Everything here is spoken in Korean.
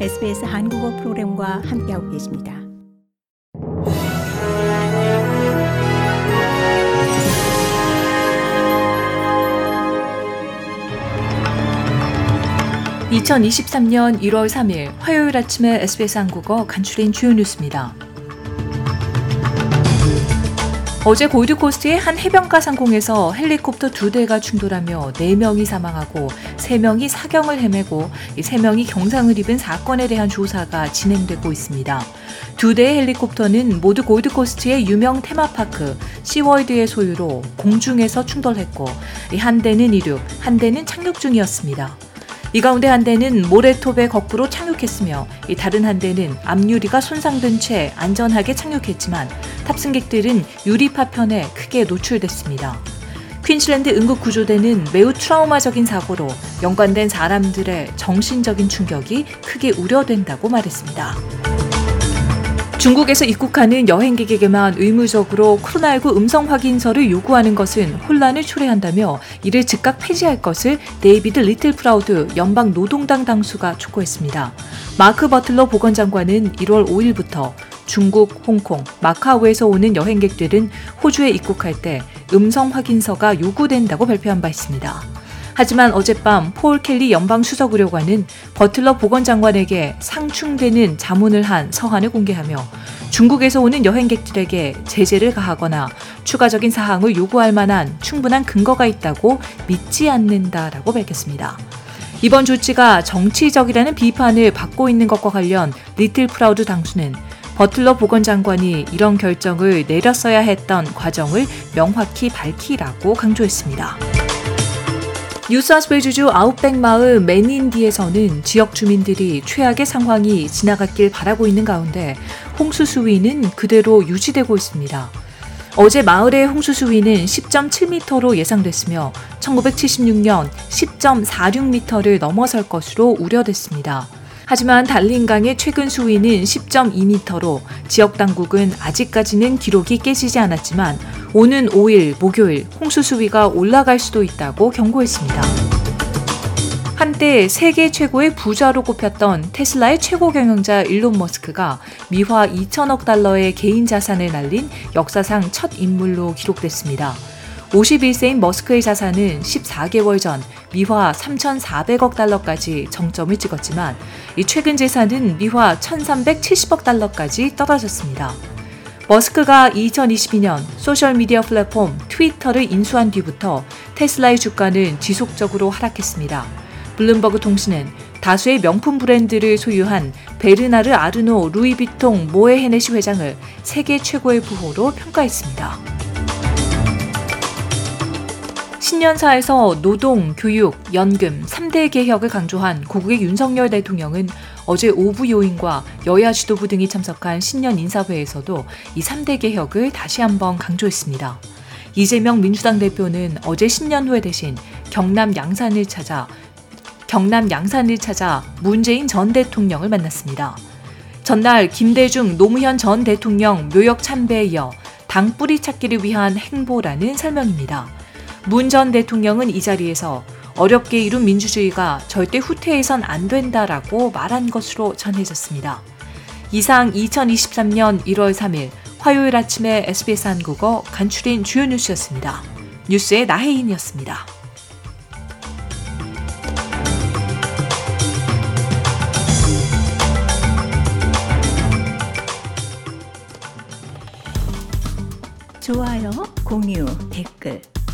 SBS 한국어 프로그램과 함께하고 계십니다. (2023년 1월 3일) 화요일 아침에 SBS 한국어 간추린 주요 뉴스입니다. 어제 골드코스트의 한 해변가 상공에서 헬리콥터 두 대가 충돌하며 4명이 사망하고 3명이 사경을 헤매고 3명이 경상을 입은 사건에 대한 조사가 진행되고 있습니다. 두 대의 헬리콥터는 모두 골드코스트의 유명 테마파크 시월드의 소유로 공중에서 충돌했고 한 대는 이륙, 한 대는 착륙 중이었습니다. 이 가운데 한 대는 모래톱에 거꾸로 착륙했으며 다른 한 대는 앞유리가 손상된 채 안전하게 착륙했지만 탑승객들은 유리 파편에 크게 노출됐습니다. 퀸즐랜드 응급 구조대는 매우 트라우마적인 사고로 연관된 사람들의 정신적인 충격이 크게 우려된다고 말했습니다. 중국에서 입국하는 여행객에게만 의무적으로 코로나19 음성 확인서를 요구하는 것은 혼란을 초래한다며 이를 즉각 폐지할 것을 데이비드 리틀 프라우드 연방 노동당 당수가 촉구했습니다. 마크 버틀러 보건장관은 1월 5일부터 중국, 홍콩, 마카오에서 오는 여행객들은 호주에 입국할 때 음성 확인서가 요구된다고 발표한 바 있습니다. 하지만 어젯밤 폴 켈리 연방 수석의료관은 버틀러 보건장관에게 상충되는 자문을 한 서한을 공개하며 중국에서 오는 여행객들에게 제재를 가하거나 추가적인 사항을 요구할 만한 충분한 근거가 있다고 믿지 않는다라고 밝혔습니다. 이번 조치가 정치적이라는 비판을 받고 있는 것과 관련 리틀 프라우드 당수는 버틀러 보건장관이 이런 결정을 내렸어야 했던 과정을 명확히 밝히라고 강조했습니다. 뉴사스웨이주주 아웃백 마을 맨인디에서는 지역 주민들이 최악의 상황이 지나갔길 바라고 있는 가운데 홍수 수위는 그대로 유지되고 있습니다. 어제 마을의 홍수 수위는 10.7m로 예상됐으며 1976년 10.46m를 넘어설 것으로 우려됐습니다. 하지만 달린강의 최근 수위는 10.2m로 지역 당국은 아직까지는 기록이 깨지지 않았지만 오는 5일 목요일 홍수 수위가 올라갈 수도 있다고 경고했습니다. 한때 세계 최고의 부자로 꼽혔던 테슬라의 최고 경영자 일론 머스크가 미화 2천억 달러의 개인 자산을 날린 역사상 첫 인물로 기록됐습니다. 51세인 머스크의 자산은 14개월 전 미화 3,400억 달러까지 정점을 찍었지만 이 최근 재산은 미화 1,370억 달러까지 떨어졌습니다. 머스크가 2022년 소셜미디어 플랫폼 트위터를 인수한 뒤부터 테슬라의 주가는 지속적으로 하락했습니다. 블룸버그 통신은 다수의 명품 브랜드를 소유한 베르나르 아르노 루이비통 모에 헤네시 회장을 세계 최고의 부호로 평가했습니다. 신년사에서 노동, 교육, 연금 3대 개혁을 강조한 고국의 윤석열 대통령은 어제 오부 요인과 여야 지도부 등이 참석한 신년 인사회에서도 이 3대 개혁을 다시 한번 강조했습니다. 이재명 민주당 대표는 어제 신년회 대신 경남 양산을 찾아 경남 양산을 찾아 문재인 전 대통령을 만났습니다. 전날 김대중 노무현 전 대통령 묘역 참배에 이어 당 뿌리 찾기를 위한 행보라는 설명입니다. 문 전 대통령은 이 자리에서 어렵게 이룬 민주주의가 절대 후퇴해선 안 된다라고 말한 것으로 전해졌습니다. 이상 2023년 1월 3일 화요일 아침에 SBS 한국어 간추린 주요 뉴스였습니다. 뉴스의 나혜인이었습니다. 좋아요, 공유, 댓글